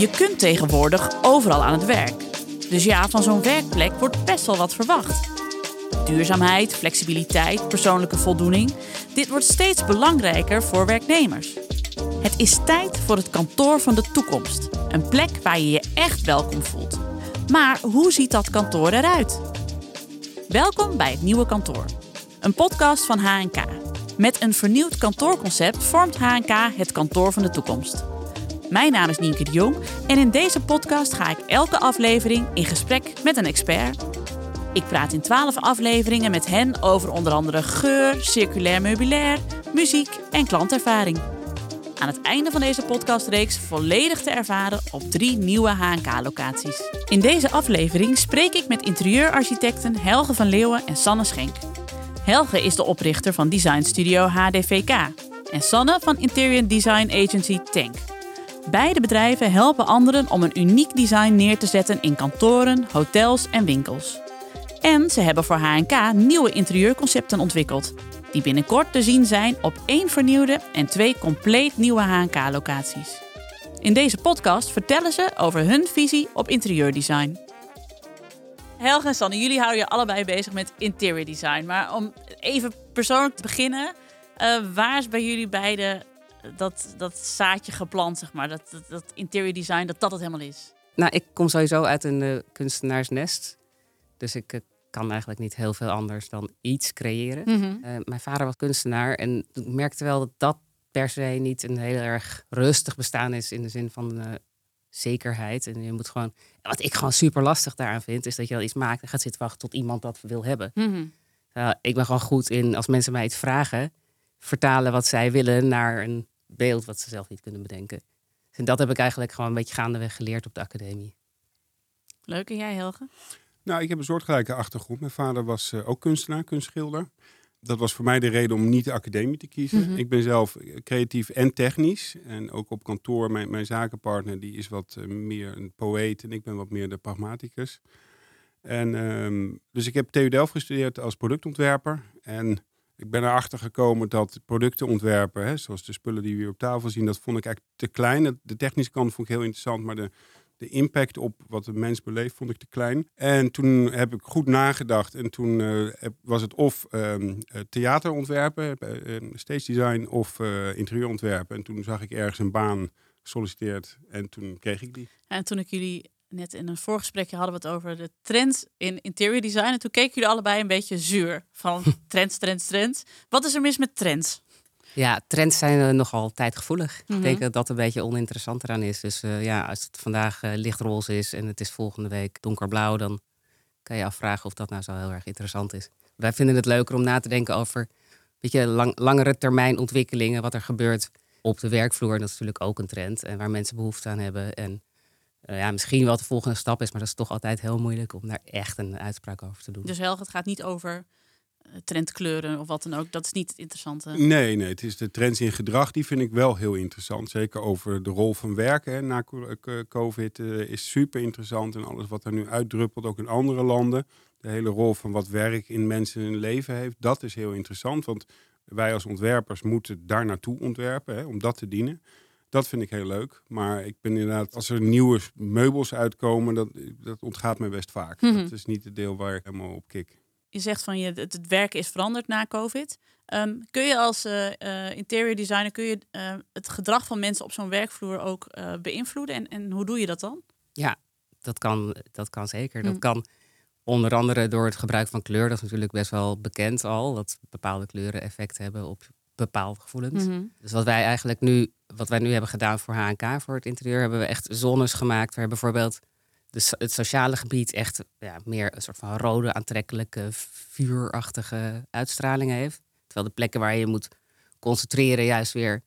Je kunt tegenwoordig overal aan het werk. Dus ja, van zo'n werkplek wordt best wel wat verwacht. Duurzaamheid, flexibiliteit, persoonlijke voldoening. Dit wordt steeds belangrijker voor werknemers. Het is tijd voor het kantoor van de toekomst. Een plek waar je je echt welkom voelt. Maar hoe ziet dat kantoor eruit? Welkom bij het nieuwe kantoor. Een podcast van HNK. Met een vernieuwd kantoorconcept vormt HNK het kantoor van de toekomst. Mijn naam is Nienke de Jong en in deze podcast ga ik elke aflevering in gesprek met een expert. Ik praat in 12 afleveringen met hen over onder andere geur, circulair meubilair, muziek en klantervaring. Aan het einde van deze podcastreeks volledig te ervaren op drie nieuwe HNK-locaties. In deze aflevering spreek ik met interieurarchitecten Helge van Leeuwen en Sanne Schenk. Helge is de oprichter van designstudio HDVK en Sanne van interior design agency Tank. Beide bedrijven helpen anderen om een uniek design neer te zetten in kantoren, hotels en winkels. En ze hebben voor HNK nieuwe interieurconcepten ontwikkeld, die binnenkort te zien zijn op één vernieuwde en twee compleet nieuwe HNK-locaties. In deze podcast vertellen ze over hun visie op interieurdesign. Helge en Sanne, jullie houden je allebei bezig met interior design. Maar om even persoonlijk te beginnen, uh, waar is bij jullie beiden dat, dat zaadje geplant, zeg maar? Dat, dat, dat interior design, dat dat het helemaal is? Nou, ik kom sowieso uit een uh, kunstenaarsnest. Dus ik uh, kan eigenlijk niet heel veel anders dan iets creëren. Mm -hmm. mijn vader was kunstenaar en ik merkte wel dat dat per se niet een heel erg rustig bestaan is in de zin van zekerheid. En je moet gewoon. Wat ik gewoon super lastig daaraan vind, is dat je al iets maakt en gaat zitten wachten tot iemand dat wil hebben. Mm -hmm. uh, ik ben gewoon goed in als mensen mij iets vragen, vertalen wat zij willen naar een beeld wat ze zelf niet kunnen bedenken. En dat heb ik eigenlijk gewoon een beetje gaandeweg geleerd op de academie. Leuk, en jij Helge? Nou, ik heb een soortgelijke achtergrond. Mijn vader was uh, ook kunstenaar, kunstschilder dat was voor mij de reden om niet de academie te kiezen. Mm -hmm. Ik ben zelf creatief en technisch. En ook op kantoor, mijn, mijn zakenpartner, die is wat uh, meer een poëet en ik ben wat meer de pragmaticus. En um, dus ik heb TU Delft gestudeerd als productontwerper. En ik ben erachter gekomen dat producten ontwerpen, hè, zoals de spullen die we hier op tafel zien, dat vond ik eigenlijk te klein. De technische kant vond ik heel interessant, maar de, de impact op wat de mens beleeft vond ik te klein. En toen heb ik goed nagedacht. En toen uh, was het of uh, theaterontwerpen, uh, stage design of interieurontwerpen. En toen zag ik ergens een baan gesolliciteerd en toen kreeg ik die. En toen ik jullie net in een voorgesprekje hadden we het over de trends in interior design. En toen keken jullie allebei een beetje zuur van trends, trends, trends. Wat is er mis met trends? Ja, trends zijn uh, nogal tijdgevoelig. Mm -hmm. Ik denk dat dat een beetje oninteressant eraan is. Dus uh, ja, als het vandaag uh, lichtroze is en het is volgende week donkerblauw, dan kan je afvragen of dat nou zo heel erg interessant is. Wij vinden het leuker om na te denken over beetje lang, langere termijn ontwikkelingen, wat er gebeurt op de werkvloer. En dat is natuurlijk ook een trend en waar mensen behoefte aan hebben. En ja, misschien wel de volgende stap is, maar dat is toch altijd heel moeilijk om daar echt een uitspraak over te doen. Dus Helge, het gaat niet over trendkleuren of wat dan ook. Dat is niet het interessante. Nee, nee, het is de trends in gedrag, die vind ik wel heel interessant. Zeker over de rol van werken hè. na COVID uh, is super interessant. En alles wat er nu uitdruppelt, ook in andere landen. De hele rol van wat werk in mensen hun leven heeft, dat is heel interessant. Want wij als ontwerpers moeten daar naartoe ontwerpen, hè, om dat te dienen. Dat vind ik heel leuk. Maar ik ben inderdaad, als er nieuwe meubels uitkomen, dat, dat ontgaat mij best vaak. Mm -hmm. Dat is niet het deel waar ik helemaal op kik je zegt van je, het, het werken is veranderd na COVID. Um, kun je als uh, uh, interior designer kun je, uh, het gedrag van mensen op zo'n werkvloer ook beïnvloeden? En, en hoe doe je dat dan? Ja, dat kan, dat kan zeker. Dat kan onder andere door het gebruik van kleur. Dat is natuurlijk best wel bekend al. Dat bepaalde kleuren effect hebben op bepaalde gevoelens. Mm -hmm. Dus wat wij eigenlijk nu, wat wij nu hebben gedaan voor HNK, voor het interieur, hebben we echt zones gemaakt waar bijvoorbeeld de, het sociale gebied echt ja, meer een soort van rode, aantrekkelijke, vuurachtige uitstraling heeft. Terwijl de plekken waar je moet concentreren juist weer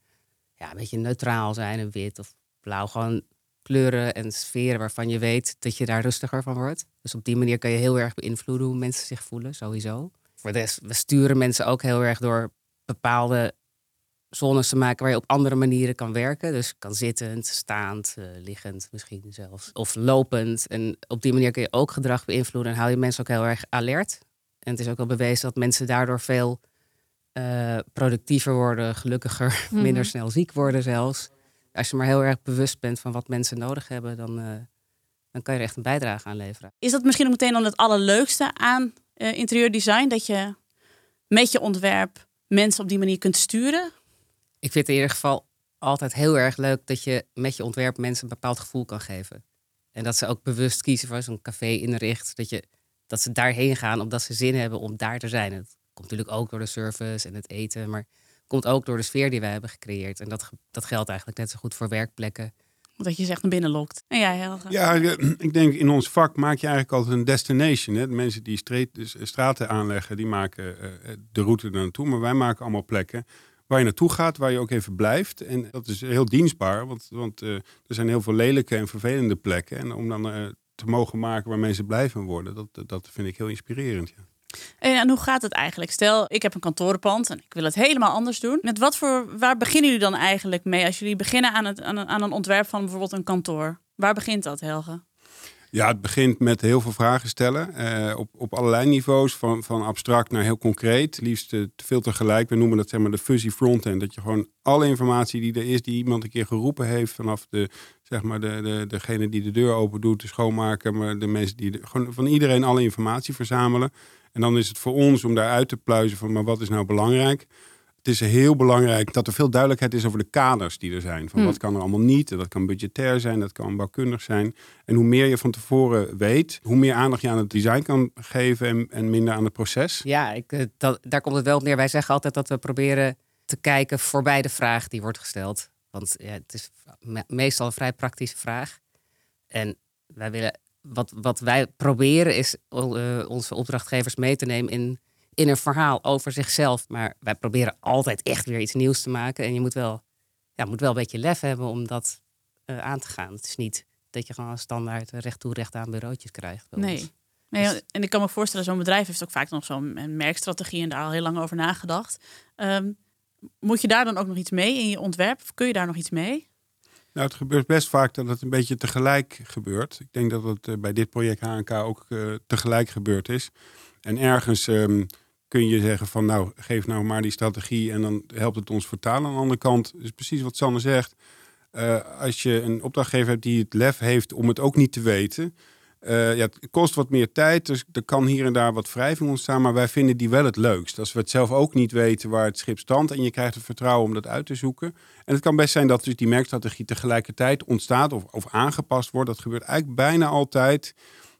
ja, een beetje neutraal zijn. En wit of blauw. Gewoon kleuren en sferen waarvan je weet dat je daar rustiger van wordt. Dus op die manier kan je heel erg beïnvloeden hoe mensen zich voelen, sowieso. Voor de rest, we sturen mensen ook heel erg door bepaalde zones te maken waar je op andere manieren kan werken. Dus kan zittend, staand, uh, liggend misschien zelfs. Of lopend. En op die manier kun je ook gedrag beïnvloeden en hou je mensen ook heel erg alert. En het is ook wel bewezen dat mensen daardoor veel uh, productiever worden, gelukkiger, mm -hmm. minder snel ziek worden zelfs. Als je maar heel erg bewust bent van wat mensen nodig hebben, dan, uh, dan kan je er echt een bijdrage aan leveren. Is dat misschien ook meteen dan het allerleukste aan interieurdesign? Dat je met je ontwerp mensen op die manier kunt sturen? Ik vind in ieder geval altijd heel erg leuk dat je met je ontwerp mensen een bepaald gevoel kan geven. En dat ze ook bewust kiezen voor zo'n café inricht. Dat, je, dat ze daarheen gaan omdat ze zin hebben om daar te zijn. Het komt natuurlijk ook door de service en het eten. Maar komt ook door de sfeer die wij hebben gecreëerd. En dat, dat geldt eigenlijk net zo goed voor werkplekken. Dat je ze echt naar binnen lokt. En jij, Helge? Ja, ik denk in ons vak maak je eigenlijk altijd een destination. Hè? Mensen die dus straten aanleggen, die maken eh, de route er naartoe. Maar wij maken allemaal plekken waar je naartoe gaat, waar je ook even blijft. En dat is heel dienstbaar, want, want er zijn heel veel lelijke en vervelende plekken. En om dan te mogen maken waar mensen blij van worden, dat, dat vind ik heel inspirerend. En hoe gaat het eigenlijk? Stel, ik heb een kantorenpand en ik wil het helemaal anders doen. Met wat voor, waar beginnen jullie dan eigenlijk mee als jullie beginnen aan, het, aan, een, ontwerp van bijvoorbeeld een kantoor? Waar begint dat, Helge? Ja, het begint met heel veel vragen stellen. Uh, op, op allerlei niveaus, van, van abstract naar heel concreet. Liefst uh, veel tegelijk. We noemen dat zeg maar de fuzzy frontend. Dat je gewoon alle informatie die er is, die iemand een keer geroepen heeft, vanaf de, zeg maar de, de, degene die de deur open doet, de schoonmaker, maar de mensen die gewoon van iedereen alle informatie verzamelen. En dan is het voor ons om daaruit te pluizen van, maar wat is nou belangrijk? het is heel belangrijk dat er veel duidelijkheid is over de kaders die er zijn. Van hmm. wat kan er allemaal niet? Dat kan budgetair zijn, dat kan bouwkundig zijn. En hoe meer je van tevoren weet, hoe meer aandacht je aan het design kan geven en, en minder aan het proces. Ja, ik, eh, dat, daar komt het wel op neer. Wij zeggen altijd dat we proberen te kijken voorbij de vraag die wordt gesteld. Want ja, het is meestal een vrij praktische vraag. En wij willen, wat, wat wij proberen is uh, onze opdrachtgevers mee te nemen in in een verhaal over zichzelf. Maar wij proberen altijd echt weer iets nieuws te maken. En je moet wel, ja, moet wel een beetje lef hebben om dat uh, aan te gaan. Het is niet dat je gewoon standaard recht toe recht aan bureautjes krijgt. Nee. nee. Dus- en ik kan me voorstellen, zo'n bedrijf heeft ook vaak nog zo'n merkstrategie en daar al heel lang over nagedacht. Um, moet je daar dan ook nog iets mee in je ontwerp? Of kun je daar nog iets mee? Nou, het gebeurt best vaak dat het een beetje tegelijk gebeurt. Ik denk dat het uh, bij dit project HNK ook uh, tegelijk gebeurd is. En ergens um, kun je zeggen van nou, geef nou maar die strategie en dan helpt het ons vertalen. Aan de andere kant is precies wat Sanne zegt. Uh, als je een opdrachtgever hebt die het lef heeft om het ook niet te weten. Uh, ja, het kost wat meer tijd, dus er kan hier en daar wat wrijving ontstaan. Maar wij vinden die wel het leukst. Als we het zelf ook niet weten waar het schip standt en je krijgt het vertrouwen om dat uit te zoeken. En het kan best zijn dat dus die merkstrategie tegelijkertijd ontstaat of, of aangepast wordt. Dat gebeurt eigenlijk bijna altijd.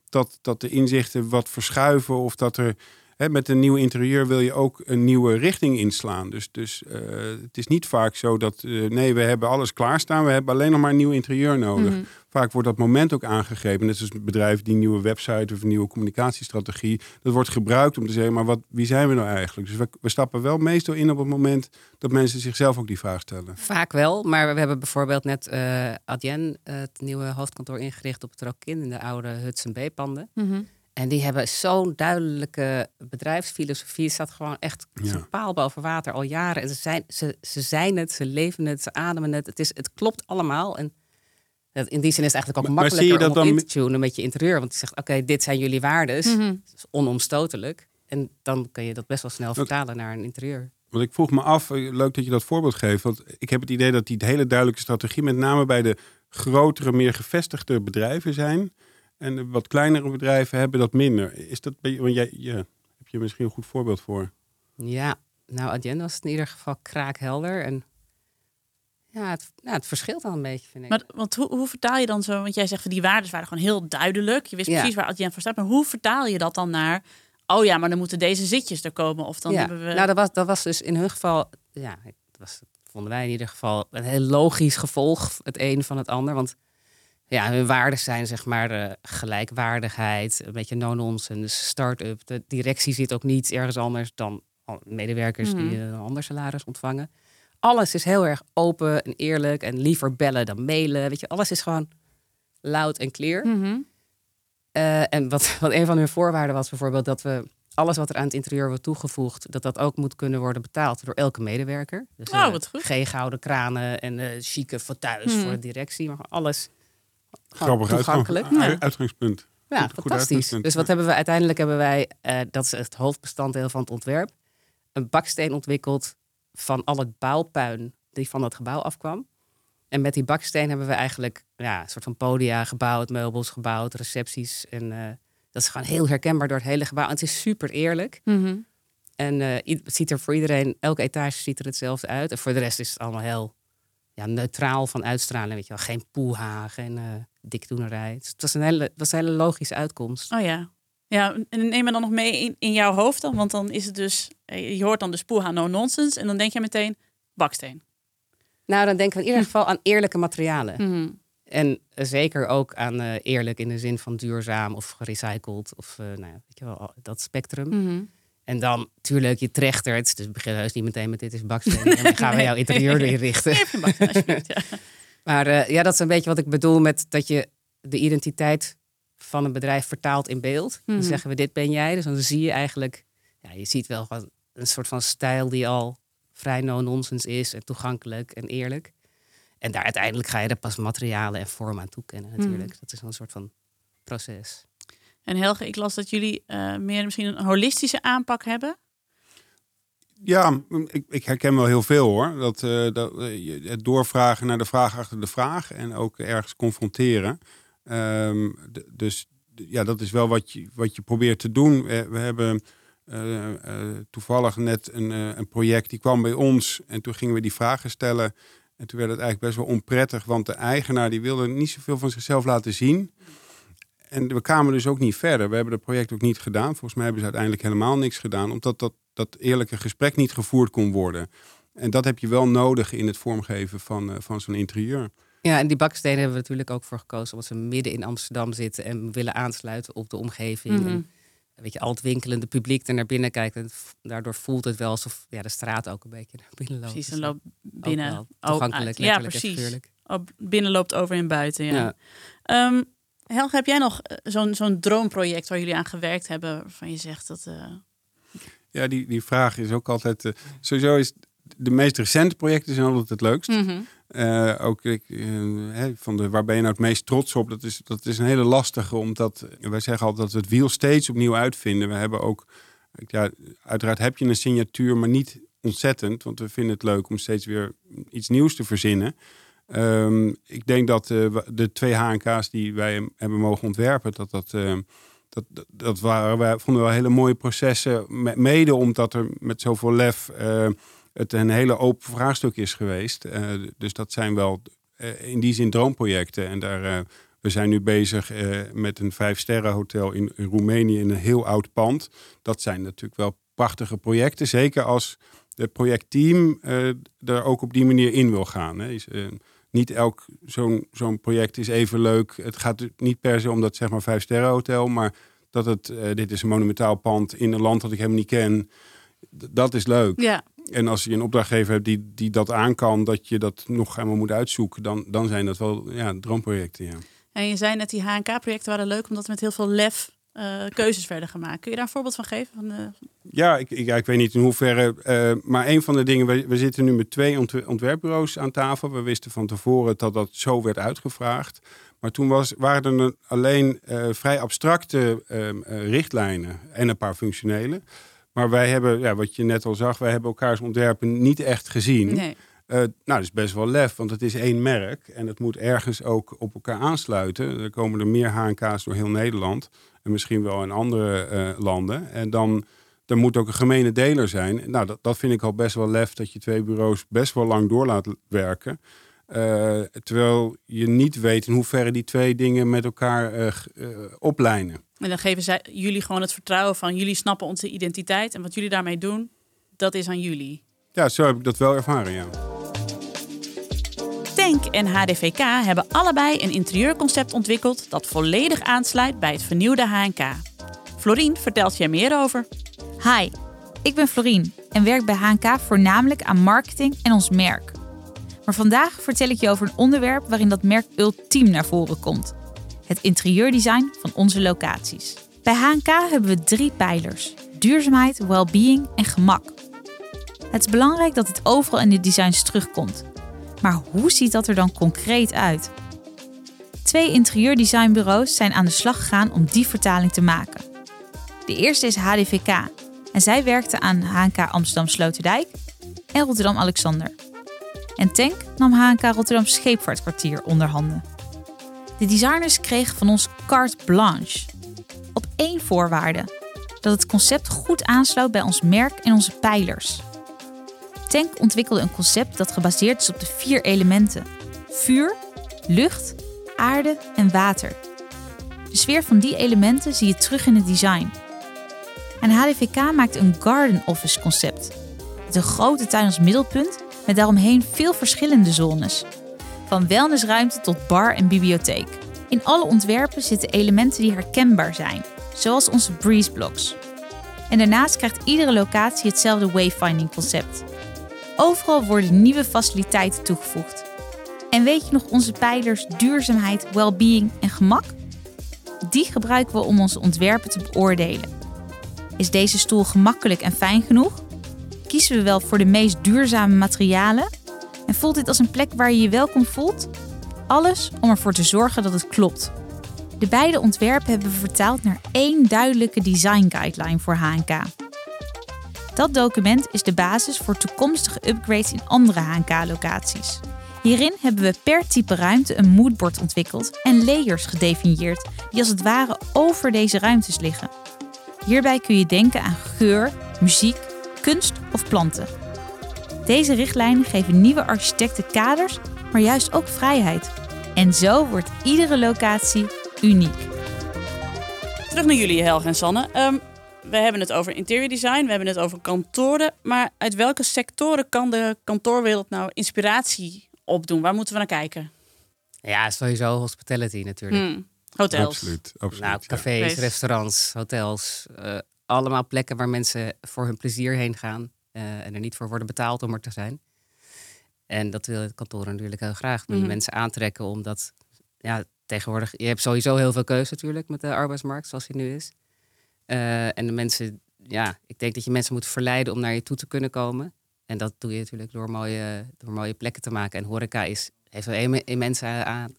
Dat, dat de inzichten wat verschuiven of dat er met een nieuw interieur wil je ook een nieuwe richting inslaan. Dus, dus uh, het is niet vaak zo dat, uh, nee, we hebben alles klaarstaan. We hebben alleen nog maar een nieuw interieur nodig. Mm -hmm. Vaak wordt dat moment ook aangegeven. Net zoals bedrijven die een nieuwe website of een nieuwe communicatiestrategie. Dat wordt gebruikt om te zeggen, maar wat, wie zijn we nou eigenlijk? Dus we, we stappen wel meestal in op het moment dat mensen zichzelf ook die vraag stellen. Vaak wel, maar we hebben bijvoorbeeld net uh, Adyen, het nieuwe hoofdkantoor ingericht op het Rokin in de oude Hudson B-panden. Mm -hmm. En die hebben zo'n duidelijke bedrijfsfilosofie. Het staat gewoon echt ja. paal boven water al jaren. En ze zijn, ze, ze zijn het, ze leven het, ze ademen het. Het, is, het klopt allemaal. En in die zin is het eigenlijk ook maar, makkelijker maar om dan... in te tunen met je interieur. Want je zegt, oké, dit zijn jullie waardes. Mm -hmm. is onomstotelijk. En dan kun je dat best wel snel vertalen naar een interieur. Want ik vroeg me af, eh, leuk dat je dat voorbeeld geeft. Want ik heb het idee dat die hele duidelijke strategie... met name bij de grotere, meer gevestigde bedrijven zijn... En wat kleinere bedrijven hebben dat minder. Is dat, want jij, ja, heb je misschien een goed voorbeeld voor? Ja, nou, Agenda is in ieder geval kraakhelder. En ja, het, nou, het verschilt dan een beetje, vind ik. Maar want hoe, hoe vertaal je dan zo? Want jij zegt van die waarden waren gewoon heel duidelijk. Je wist precies waar Adyen voor staat. Maar hoe vertaal je dat dan naar? Oh ja, maar dan moeten deze zitjes er komen. Of dan ja. hebben we. Nou, dat was, dat was dus in hun geval. Ja, dat was, vonden wij in ieder geval een heel logisch gevolg. Het een van het ander. Want ja, hun waarden zijn zeg maar de gelijkwaardigheid, een beetje no-nonsense, start-up. De directie zit ook niet ergens anders dan medewerkers die mhm. een ander salaris ontvangen. Alles is heel erg open en eerlijk en liever bellen dan mailen. Weet je, alles is gewoon loud en clear. Mhm. Uh, en wat, wat een van hun voorwaarden was bijvoorbeeld dat we alles wat er aan het interieur wordt toegevoegd, dat dat ook moet kunnen worden betaald door elke medewerker. Dus oh, wat goed. geen gouden kranen en uh, chique fauteuils voor de directie, maar alles Grappig toegankelijk. Uitgang, uitgangspunt. Ja, goed, fantastisch. Dus wat hebben we uiteindelijk hebben wij, uh, dat is het hoofdbestanddeel van het ontwerp, een baksteen ontwikkeld van al het bouwpuin die van dat gebouw afkwam. En met die baksteen hebben we eigenlijk ja, een soort van podia gebouwd, meubels gebouwd, recepties. En uh, dat is gewoon heel herkenbaar door het hele gebouw. En het is super eerlijk. Mhm. En uh, het ziet er voor iedereen, elke etage ziet er hetzelfde uit. En voor de rest is het allemaal heel ja, neutraal van uitstraling. Weet je wel. Geen poeha, geen uh, dikdoenerij. Het was een hele, was een hele logische uitkomst. Oh ja. Ja, en neem me dan nog mee in, in jouw hoofd dan. Want dan is het dus, je hoort dan dus poeha no nonsense. En dan denk je meteen baksteen. Nou, dan denken we in ieder geval aan eerlijke materialen. Mhm. En zeker ook aan uh, eerlijk in de zin van duurzaam of gerecycled. Of uh, nou ja, weet je wel, dat spectrum. Mhm. En dan natuurlijk je trechtert. Dus begin heus niet meteen met dit is baksteen. En dan gaan we jouw interieur erin richten. Even baksteen, alsjeblieft. Ja. Maar uh, ja, dat is een beetje wat ik bedoel met dat je de identiteit van een bedrijf vertaalt in beeld. Mhm. Dan zeggen we dit ben jij. Dus dan zie je eigenlijk, ja, je ziet wel wat, een soort van stijl die al vrij no-nonsense is en toegankelijk en eerlijk. En daar uiteindelijk ga je er pas materialen en vorm aan toekennen natuurlijk. Mhm. Dat is een soort van proces. En Helge, ik las dat jullie uh, meer misschien een holistische aanpak hebben. Ja, ik, ik, herken wel heel veel hoor. Dat, uh, dat uh, het doorvragen naar de vraag achter de vraag en ook ergens confronteren. Um, dus ja, dat is wel wat je, wat je probeert te doen. We, we hebben toevallig net een, een project die kwam bij ons en toen gingen we die vragen stellen. En toen werd het eigenlijk best wel onprettig, want de eigenaar die wilde niet zoveel van zichzelf laten zien. En we kwamen dus ook niet verder. We hebben het project ook niet gedaan. Volgens mij hebben ze uiteindelijk helemaal niks gedaan, omdat dat, dat eerlijke gesprek niet gevoerd kon worden. En dat heb je wel nodig in het vormgeven van, uh, van zo'n interieur. Ja, en die bakstenen hebben we natuurlijk ook voor gekozen, omdat ze midden in Amsterdam zitten en willen aansluiten op de omgeving. Mhm. En, weet je, al het winkelende publiek er naar binnen kijkt. En daardoor voelt het wel alsof ja, de straat ook een beetje naar binnen loopt. Precies, Dus en loopt binnen. ook wel toegankelijk, oh, ja, precies. binnen loopt over en buiten. Ja. Ja. Ehm, Helge, heb jij nog eh, zo'n zo'n droomproject waar jullie aan gewerkt hebben, waarvan je zegt dat. eh, Ja, die, die vraag is ook altijd. eh, sowieso is de meest recente projecten zijn altijd het leukst. mhm. Ook ik, van de waar ben je nou het meest trots op? Dat is, dat is een hele lastige, omdat wij zeggen altijd dat we het wiel steeds opnieuw uitvinden. We hebben ook, ja, uiteraard heb je een signatuur, maar niet ontzettend, want we vinden het leuk om steeds weer iets nieuws te verzinnen. Ehm, ik denk dat eh, de twee HNK's die wij hebben mogen ontwerpen, dat dat. eh, dat, dat, waren wij vonden we wel hele mooie processen. me- Mede omdat er met zoveel lef eh, het een hele open vraagstuk is geweest. Eh, dus dat zijn wel eh, in die zin droomprojecten. En daar, we zijn nu bezig met een vijfsterrenhotel in, in Roemenië in een heel oud pand. Dat zijn natuurlijk wel prachtige projecten. Zeker als het projectteam eh, er ook op die manier in wil gaan. Hè. Is, niet elk zo'n zo'n project is even leuk. Het gaat niet per se om dat zeg maar vijfsterrenhotel, maar dat het, eh, dit is een monumentaal pand in een land dat ik helemaal niet ken. Dat is leuk. Ja, En als je een opdrachtgever hebt die, die dat aan kan, dat je dat nog helemaal moet uitzoeken, dan, dan zijn dat wel ja, droomprojecten. Ja. en je zei net die HNK-projecten waren leuk omdat we met heel veel lef eh, keuzes werden gemaakt. Kun je daar een voorbeeld van geven? Van, eh, Ja, ik, ik, ja, ik weet niet in hoeverre. eh, maar een van de dingen, we, we zitten nu met twee ontwer- ontwerpbureaus aan tafel. We wisten van tevoren dat dat zo werd uitgevraagd. Maar toen was, waren er een- alleen vrij abstracte ehm, eh, richtlijnen en een paar functionele. Maar wij hebben, ja, wat je net al zag, wij hebben elkaars ontwerpen niet echt gezien. nee. Eh, nou, dat is best wel lef, want het is één merk en het moet ergens ook op elkaar aansluiten. Er komen er meer HNK's door heel Nederland en misschien wel in andere eh, landen. En dan er moet ook een gemene deler zijn. Nou, dat, dat vind ik al best wel lef dat je twee bureaus best wel lang door laat werken. Eh, terwijl je niet weet in hoeverre die twee dingen met elkaar eh, oplijnen. En dan geven zij jullie gewoon het vertrouwen van jullie snappen onze identiteit en wat jullie daarmee doen, dat is aan jullie. Ja, zo heb ik dat wel ervaren, ja. Tank en HDVK hebben allebei een interieurconcept ontwikkeld dat volledig aansluit bij het vernieuwde HNK. Florien vertelt je er meer over. Hi, ik ben Florien en werk bij HNK voornamelijk aan marketing en ons merk. Maar vandaag vertel ik je over een onderwerp waarin dat merk ultiem naar voren komt: het interieurdesign van onze locaties. Bij HNK hebben we drie pijlers: duurzaamheid, well-being en gemak. Het is belangrijk dat dit overal in de designs terugkomt. Maar hoe ziet dat er dan concreet uit? Twee interieurdesignbureaus zijn aan de slag gegaan om die vertaling te maken. De eerste is HDVK en zij werkte aan HNK Amsterdam Sloterdijk en Rotterdam Alexander. En Tank nam HNK Rotterdam Scheepvaartkwartier onder handen. De designers kregen van ons carte blanche. Op één voorwaarde: dat het concept goed aansluit bij ons merk en onze pijlers. Tank ontwikkelde een concept dat gebaseerd is op de vier elementen: vuur, lucht, aarde en water. De sfeer van die elementen zie je terug in het design. En HDVK maakte een garden office concept. Met een grote tuin als middelpunt, met daaromheen veel verschillende zones. Van wellnessruimte tot bar en bibliotheek. In alle ontwerpen zitten elementen die herkenbaar zijn, zoals onze breeze blocks. En daarnaast krijgt iedere locatie hetzelfde wayfinding concept. Overal worden nieuwe faciliteiten toegevoegd. En weet je nog onze pijlers duurzaamheid, well-being en gemak? Die gebruiken we om onze ontwerpen te beoordelen. Is deze stoel gemakkelijk en fijn genoeg? Kiezen we wel voor de meest duurzame materialen? En voelt dit als een plek waar je je welkom voelt? Alles om ervoor te zorgen dat het klopt. De beide ontwerpen hebben we vertaald naar één duidelijke design guideline voor HNK. Dat document is de basis voor toekomstige upgrades in andere HNK-locaties. Hierin hebben we per type ruimte een moodboard ontwikkeld en layers gedefinieerd die als het ware over deze ruimtes liggen. Hierbij kun je denken aan geur, muziek, kunst of planten. Deze richtlijnen geven nieuwe architecten kaders, maar juist ook vrijheid. En zo wordt iedere locatie uniek. Terug naar jullie, Helge en Sanne. Um, we hebben het over interior design, we hebben het over kantoren. Maar uit welke sectoren kan de kantoorwereld nou inspiratie opdoen? Waar moeten we naar kijken? Ja, sowieso hospitality natuurlijk. Hmm, hotels. Absoluut. absoluut Nou, cafés, restaurants, hotels. eh, allemaal plekken waar mensen voor hun plezier heen gaan. eh, en er niet voor worden betaald om er te zijn. En dat wil het kantoor natuurlijk heel graag. Mhm. mensen aantrekken omdat... Ja, tegenwoordig... Je hebt sowieso heel veel keuze natuurlijk met de arbeidsmarkt zoals die nu is. Eh, en de mensen... Ja, ik denk dat je mensen moet verleiden om naar je toe te kunnen komen. En dat doe je natuurlijk door mooie, door mooie plekken te maken. En horeca is, heeft een imme- immense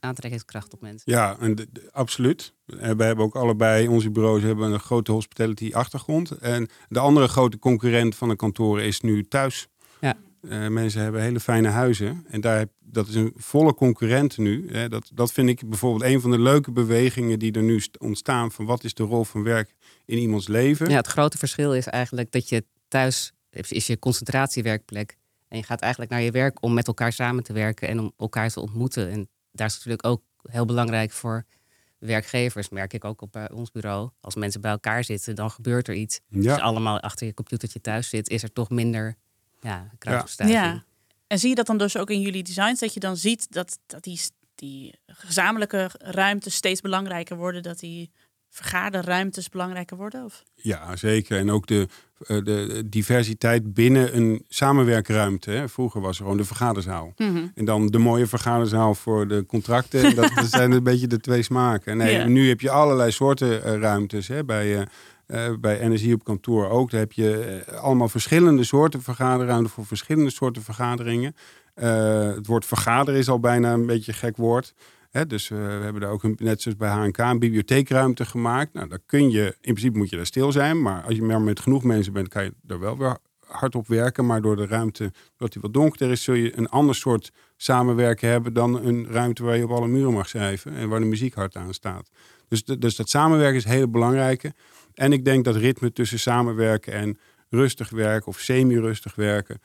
aantrekkingskracht op mensen. Ja, en absoluut. En wij hebben ook allebei, onze bureaus hebben een grote hospitality achtergrond. En de andere grote concurrent van de kantoren is nu thuis. Eh, mensen hebben hele fijne huizen. En daar, heb- dat is een volle concurrent nu. Hè. Dat, dat vind ik bijvoorbeeld een van de leuke bewegingen die er nu st- ontstaan. Van wat is de rol van werk in iemands leven? Ja, het grote verschil is eigenlijk dat je thuis is, je concentratiewerkplek. En je gaat eigenlijk naar je werk om met elkaar samen te werken en om elkaar te ontmoeten. En daar is natuurlijk ook heel belangrijk voor werkgevers, merk ik ook op bij ons bureau. Als mensen bij elkaar zitten, dan gebeurt er iets. Als Ja. je allemaal achter je computertje thuis zit, is er toch minder ja. Ja. En zie je dat dan dus ook in jullie designs? Dat je dan ziet dat, dat die, die gezamenlijke ruimtes steeds belangrijker worden? Dat die vergaderruimtes belangrijker worden? Of? Ja, zeker. En ook de, eh, de diversiteit binnen een samenwerkruimte. Hè. Vroeger was er gewoon de vergaderzaal. Mhm. En dan de mooie vergaderzaal voor de contracten. Dat, dat zijn een beetje de twee smaken. Nee, Ja. Nu heb je allerlei soorten eh, ruimtes. Hè. Bij, eh, bij energie op kantoor ook. Daar heb je eh, allemaal verschillende soorten vergaderruimte voor verschillende soorten vergaderingen. Eh, het woord vergaderen is al bijna een beetje een gek woord. Dus we hebben daar ook, een, net zoals bij HNK, een bibliotheekruimte gemaakt. Nou, daar kun je, in principe moet je daar stil zijn. Maar als je met genoeg mensen bent, kan je er wel weer hard op werken. Maar door de ruimte, doordat die wat donkerder is, zul je een ander soort samenwerken hebben dan een ruimte waar je op alle muren mag schrijven en waar de muziek hard aan staat. Dus, dus dat samenwerken is hele belangrijke. En ik denk dat ritme tussen samenwerken en rustig werken of semi-rustig werken,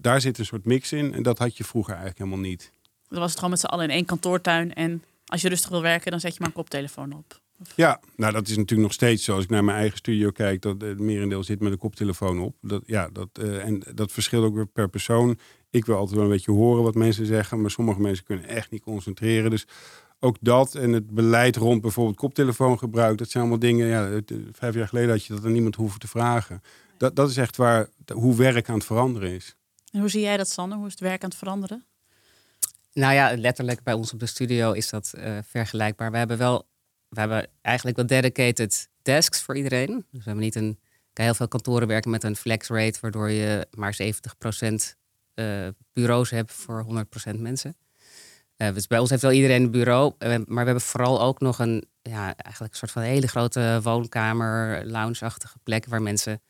daar zit een soort mix in. En dat had je vroeger eigenlijk helemaal niet. Dan was het gewoon met z'n allen in één kantoortuin. En als je rustig wil werken, dan zet je maar een koptelefoon op. Ja, nou dat is natuurlijk nog steeds zo. Als ik naar mijn eigen studio kijk, dat het merendeel zit met een koptelefoon op. Dat, ja, dat, eh, en dat verschilt ook weer per persoon. Ik wil altijd wel een beetje horen wat mensen zeggen, maar sommige mensen kunnen echt niet concentreren. Dus ook dat en het beleid rond bijvoorbeeld koptelefoongebruik, dat zijn allemaal dingen. Ja, het- vijf jaar geleden had je dat aan niemand hoeven te vragen. Dat, dat is echt waar hoe werk aan het veranderen is. En hoe zie jij dat, Sanne? Hoe is het werk aan het veranderen? Nou ja, letterlijk bij ons op de studio is dat eh, vergelijkbaar. We hebben wel, we hebben eigenlijk wel dedicated desks voor iedereen. Dus we hebben niet een, kan heel veel kantoren werken met een flex rate, waardoor je maar 70% eh bureaus hebt voor 100% mensen. Eh, dus bij ons heeft wel iedereen een bureau, eh, maar we hebben vooral ook nog een, ja, eigenlijk een soort van hele grote woonkamer, lounge-achtige plek waar mensen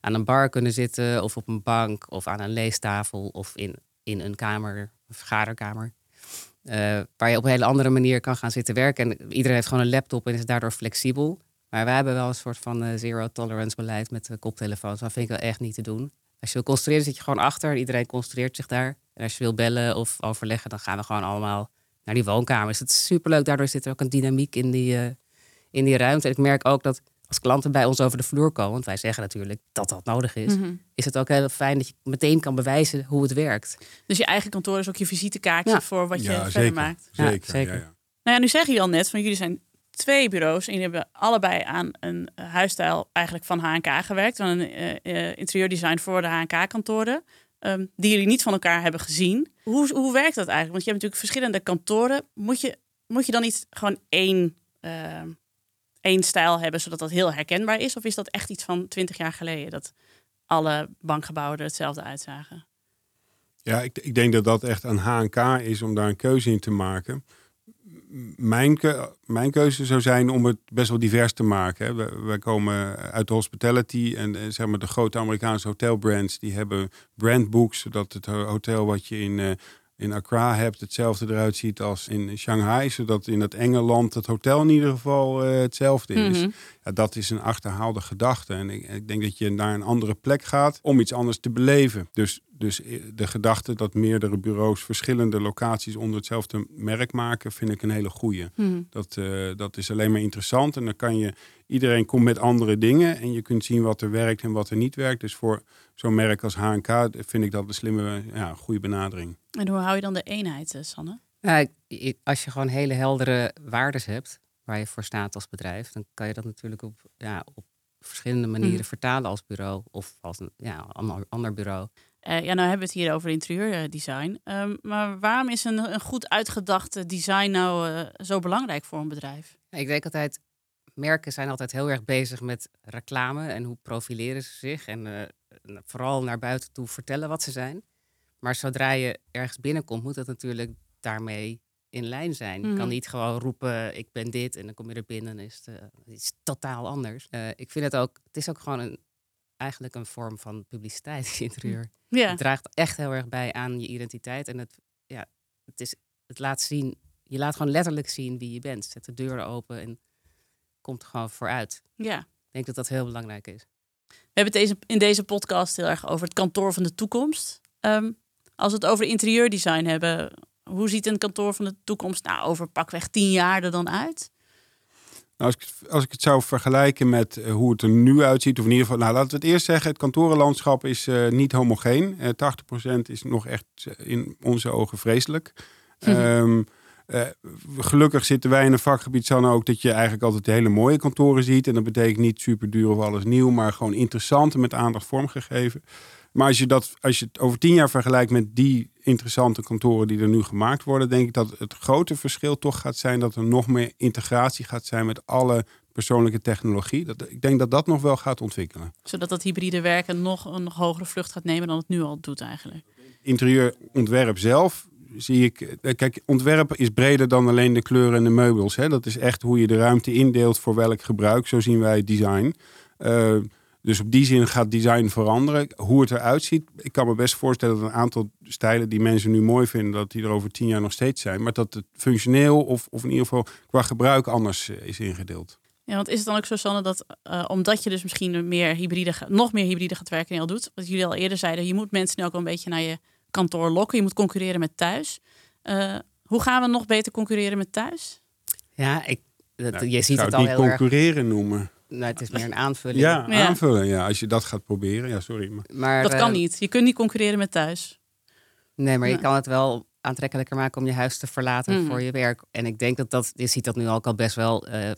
aan een bar kunnen zitten of op een bank of aan een leestafel of in in een kamer, een vergaderkamer. Uh, waar je op een hele andere manier kan gaan zitten werken. En iedereen heeft gewoon een laptop en is daardoor flexibel. Maar wij hebben wel een soort van zero tolerance beleid met de koptelefoons. Dat vind ik wel echt niet te doen. Als je wil concentreren, zit je gewoon achter. Iedereen concentreert zich daar. En als je wil bellen of overleggen, dan gaan we gewoon allemaal naar die woonkamers. Het is superleuk. Daardoor zit er ook een dynamiek in die, uh, in die ruimte. En ik merk ook dat als klanten bij ons over de vloer komen, want wij zeggen natuurlijk dat dat nodig is, Mhm. is het ook heel fijn dat je meteen kan bewijzen hoe het werkt. Dus je eigen kantoor is ook je visitekaartje Ja. voor wat je ja, verder zeker. maakt. Ja, Zeker. zeker. Ja, ja. Nou ja, nu zeg je al net van jullie zijn twee bureaus en jullie hebben allebei aan een eh, huisstijl eigenlijk van HNK gewerkt, aan een eh, eh, interieurdesign voor de HNK-kantoren. ehm, die jullie niet van elkaar hebben gezien. Hoe, hoe werkt dat eigenlijk? Want je hebt natuurlijk verschillende kantoren. Moet je, moet je dan niet gewoon één, ehm, één stijl hebben, zodat dat heel herkenbaar is? Of is dat echt iets van twintig jaar geleden, dat alle bankgebouwen er hetzelfde uitzagen? Ja, ik, ik denk dat dat echt aan HNK is om daar een keuze in te maken. Mijn, keu- mijn keuze zou zijn om het best wel divers te maken. We, wij komen uit de hospitality en zeg maar de grote Amerikaanse hotelbrands die hebben brandbooks, zodat het ho- hotel wat je in, eh, in Accra hebt hetzelfde eruit ziet als in Shanghai, zodat in het Engeland het hotel in ieder geval eh, hetzelfde is. Mhm. Ja, dat is een achterhaalde gedachte. En ik, ik denk dat je naar een andere plek gaat om iets anders te beleven. Dus, dus eh, de gedachte dat meerdere bureaus verschillende locaties onder hetzelfde merk maken, vind ik een hele goeie. Mhm. Dat, eh, dat is alleen maar interessant. En dan kan je, iedereen komt met andere dingen. En je kunt zien wat er werkt en wat er niet werkt. Dus voor zo'n merk als HNK vind ik dat een slimme, ja, goede benadering. En hoe hou je dan de eenheid, eh, Sanne? Ik- als je gewoon hele heldere waardes hebt waar je voor staat als bedrijf, dan kan je dat natuurlijk op, ja, op verschillende manieren Mhm. vertalen als bureau of als een ja, ander, ander bureau. Eh, ja, nou hebben we het hier over interieurdesign. Ehm, maar waarom is een, een goed uitgedacht design nou eh, zo belangrijk voor een bedrijf? Ik denk altijd, merken zijn altijd heel erg bezig met reclame en hoe profileren ze zich. En eh, vooral naar buiten toe vertellen wat ze zijn. Maar zodra je ergens binnenkomt, moet dat natuurlijk daarmee in lijn zijn. Je Mhm. kan niet gewoon roepen, ik ben dit, en dan kom je er binnen en is het eh, iets totaal anders. Eh, ik vind het ook, het is ook gewoon een, eigenlijk een vorm van publiciteit, het interieur. Ja, Het draagt echt heel erg bij aan je identiteit. En het, ja, het, is, het laat zien, je laat gewoon letterlijk zien wie je bent. Zet de deuren open en komt er gewoon vooruit. ja. Ik denk dat dat heel belangrijk is. We hebben het deze, in deze podcast heel erg over het kantoor van de toekomst. Ehm, als we het over interieurdesign hebben, hoe ziet een kantoor van de toekomst nou over pakweg tien jaar er dan uit? Nou, als, ik, het- als ik het zou vergelijken met eh, hoe het er nu uitziet, of in ieder geval, nou laten we het eerst zeggen, het kantorenlandschap is eh, niet homogeen. Eh 80% is nog echt in onze ogen vreselijk. Ehm, eh, gelukkig zitten wij in een vakgebied, Sanne, ook dat je eigenlijk altijd hele mooie kantoren ziet. En dat betekent niet super duur of alles nieuw, maar gewoon interessant en met aandacht vormgegeven. Maar als je, dat, als je het over tien jaar vergelijkt met die interessante kantoren die er nu gemaakt worden, denk ik dat het grote verschil toch gaat zijn dat er nog meer integratie gaat zijn met alle persoonlijke technologie. Dat, ik denk dat dat nog wel gaat ontwikkelen. Zodat dat hybride werken nog een nog hogere vlucht gaat nemen dan het nu al doet eigenlijk. Interieurontwerp zelf zie ik. eh, Kijk, ontwerp is breder dan alleen de kleuren en de meubels. Hè. Dat is echt hoe je de ruimte indeelt voor welk gebruik. Zo zien wij design. Eh, dus op die zin gaat design veranderen. Hoe het eruit ziet, ik kan me best voorstellen dat een aantal stijlen die mensen nu mooi vinden, dat die er over tien jaar nog steeds zijn. Maar dat het functioneel of, of in ieder geval qua gebruik anders eh, is ingedeeld. Ja, want is het dan ook zo, Sanne, dat eh, omdat je dus misschien meer hybride, nog meer hybride gaat werken en al doet, wat jullie al eerder zeiden, je moet mensen nu ook wel een beetje naar je kantoor lokken. Je moet concurreren met thuis. Eh, hoe gaan we nog beter concurreren met thuis? Ja, ik, dat, Nou, je ik ziet zou het al niet heel erg. concurreren noemen. Nou, het is meer een aanvulling. Ja, Ja. aanvullen. Ja, als je dat gaat proberen. Ja, sorry. Maar... Maar, Dat kan eh, niet. Je kunt niet concurreren met thuis. Nee, maar je kan het wel aantrekkelijker maken om je huis te verlaten Mhm. voor je werk. En ik denk dat dat, je ziet dat nu ook al best wel eh,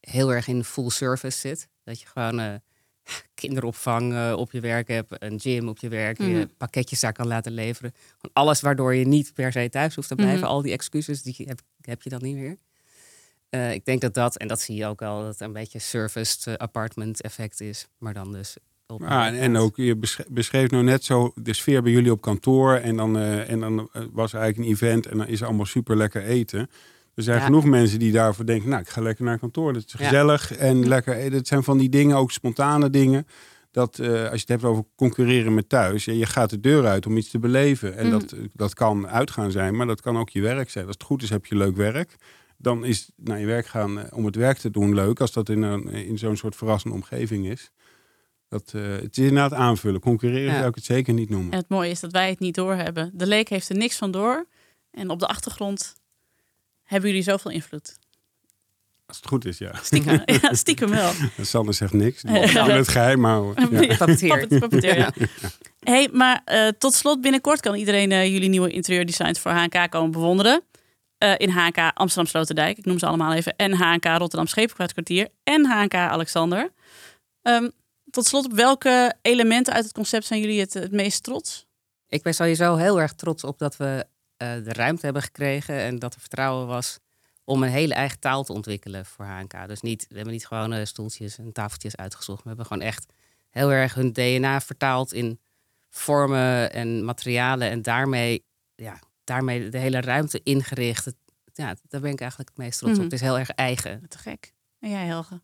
heel erg in full service zit. Dat je gewoon eh, kinderopvang op je werk hebt, een gym op je werk, je pakketjes daar kan laten leveren. Alles waardoor je niet per se thuis hoeft te blijven. Mhm. Al die excuses, die heb, heb je dan niet meer. Eh, ik denk dat dat, en dat zie je ook al, dat het een beetje serviced eh, apartment effect is. Maar dan dus op een Ah, en, ook, je besch- beschreef nou net zo de sfeer bij jullie op kantoor. En dan, eh, en dan was er eigenlijk een event en dan is er allemaal super lekker eten. Er zijn Ja. genoeg mensen die daarvoor denken, nou, ik ga lekker naar kantoor. Dat is Ja. gezellig en lekker eten. Het zijn van die dingen, ook spontane dingen. dat als je het hebt over concurreren met thuis, je gaat de deur uit om iets te beleven. En dat, dat kan uitgaan zijn, maar dat kan ook je werk zijn. Als het goed is, heb je leuk werk. Dan is naar je werk gaan om het werk te doen leuk, als dat in, een, in zo'n soort verrassende omgeving is. Dat, uh, het is inderdaad aanvullen. Concurreren zou ik het zeker niet noemen. En het mooie is dat wij het niet doorhebben. De leek heeft er niks van door. En op de achtergrond hebben jullie zoveel invloed. Als het goed is, ja. Stiekem, ja, stiekem wel. Sander zegt niks. Die het geheim houden. Ja. Papeteer. ja. hey, maar uh, tot slot, binnenkort kan iedereen uh, jullie nieuwe interieurdesigns voor HNK komen bewonderen. Uh, in HNK Amsterdam Sloterdijk, ik noem ze allemaal even. En HNK Rotterdam Schepenkwartkwartier. En HNK Alexander. Um, tot slot, op welke elementen uit het concept zijn jullie het, het meest trots? Ik ben sowieso heel erg trots op dat we uh, de ruimte hebben gekregen en dat er vertrouwen was om een hele eigen taal te ontwikkelen voor HNK. Dus niet, we hebben niet gewoon uh, stoeltjes en tafeltjes uitgezocht. We hebben gewoon echt heel erg hun DNA vertaald in vormen en materialen en daarmee, ja, daarmee de hele ruimte ingericht. Ja, daar ben ik eigenlijk het meest trots op. Mhm. Het is heel erg eigen. Te gek. En jij, Helge?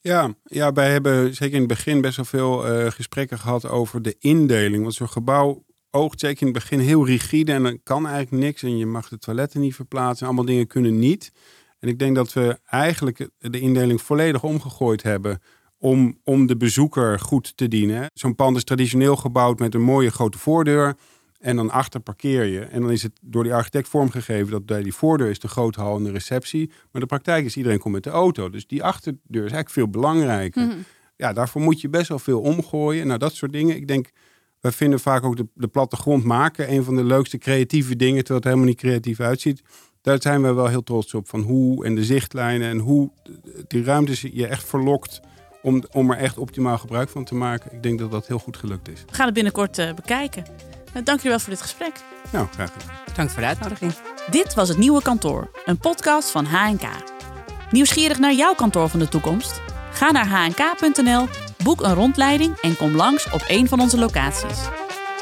Ja, ja, wij hebben zeker in het begin best wel veel uh, gesprekken gehad over de indeling. Want zo'n gebouw oogt zeker in het begin heel rigide en dan kan eigenlijk niks. En je mag de toiletten niet verplaatsen. Allemaal dingen kunnen niet. En ik denk dat we eigenlijk de indeling volledig omgegooid hebben om, om de bezoeker goed te dienen. Zo'n pand is traditioneel gebouwd met een mooie grote voordeur. En dan achter parkeer je. En dan is het door die architect vormgegeven dat bij die voordeur is de grote hal en de receptie. Maar de praktijk is iedereen komt met de auto. Dus die achterdeur is eigenlijk veel belangrijker. Mhm. Ja, daarvoor moet je best wel veel omgooien. Nou, dat soort dingen. Ik denk, wij vinden vaak ook de, de plattegrond maken een van de leukste creatieve dingen, terwijl het helemaal niet creatief uitziet. Daar zijn we wel heel trots op. Van hoe en de zichtlijnen en hoe die ruimtes je echt verlokt om, om er echt optimaal gebruik van te maken. Ik denk dat dat heel goed gelukt is. We gaan het binnenkort uh, bekijken. Uh, dank jullie wel voor dit gesprek. Nou, graag gedaan. Dank voor de uitnodiging. Dit was het Nieuwe Kantoor, een podcast van HNK. Nieuwsgierig naar jouw kantoor van de toekomst? Ga naar hnk.nl, boek een rondleiding en kom langs op een van onze locaties.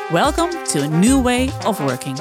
Welcome to a new way of working.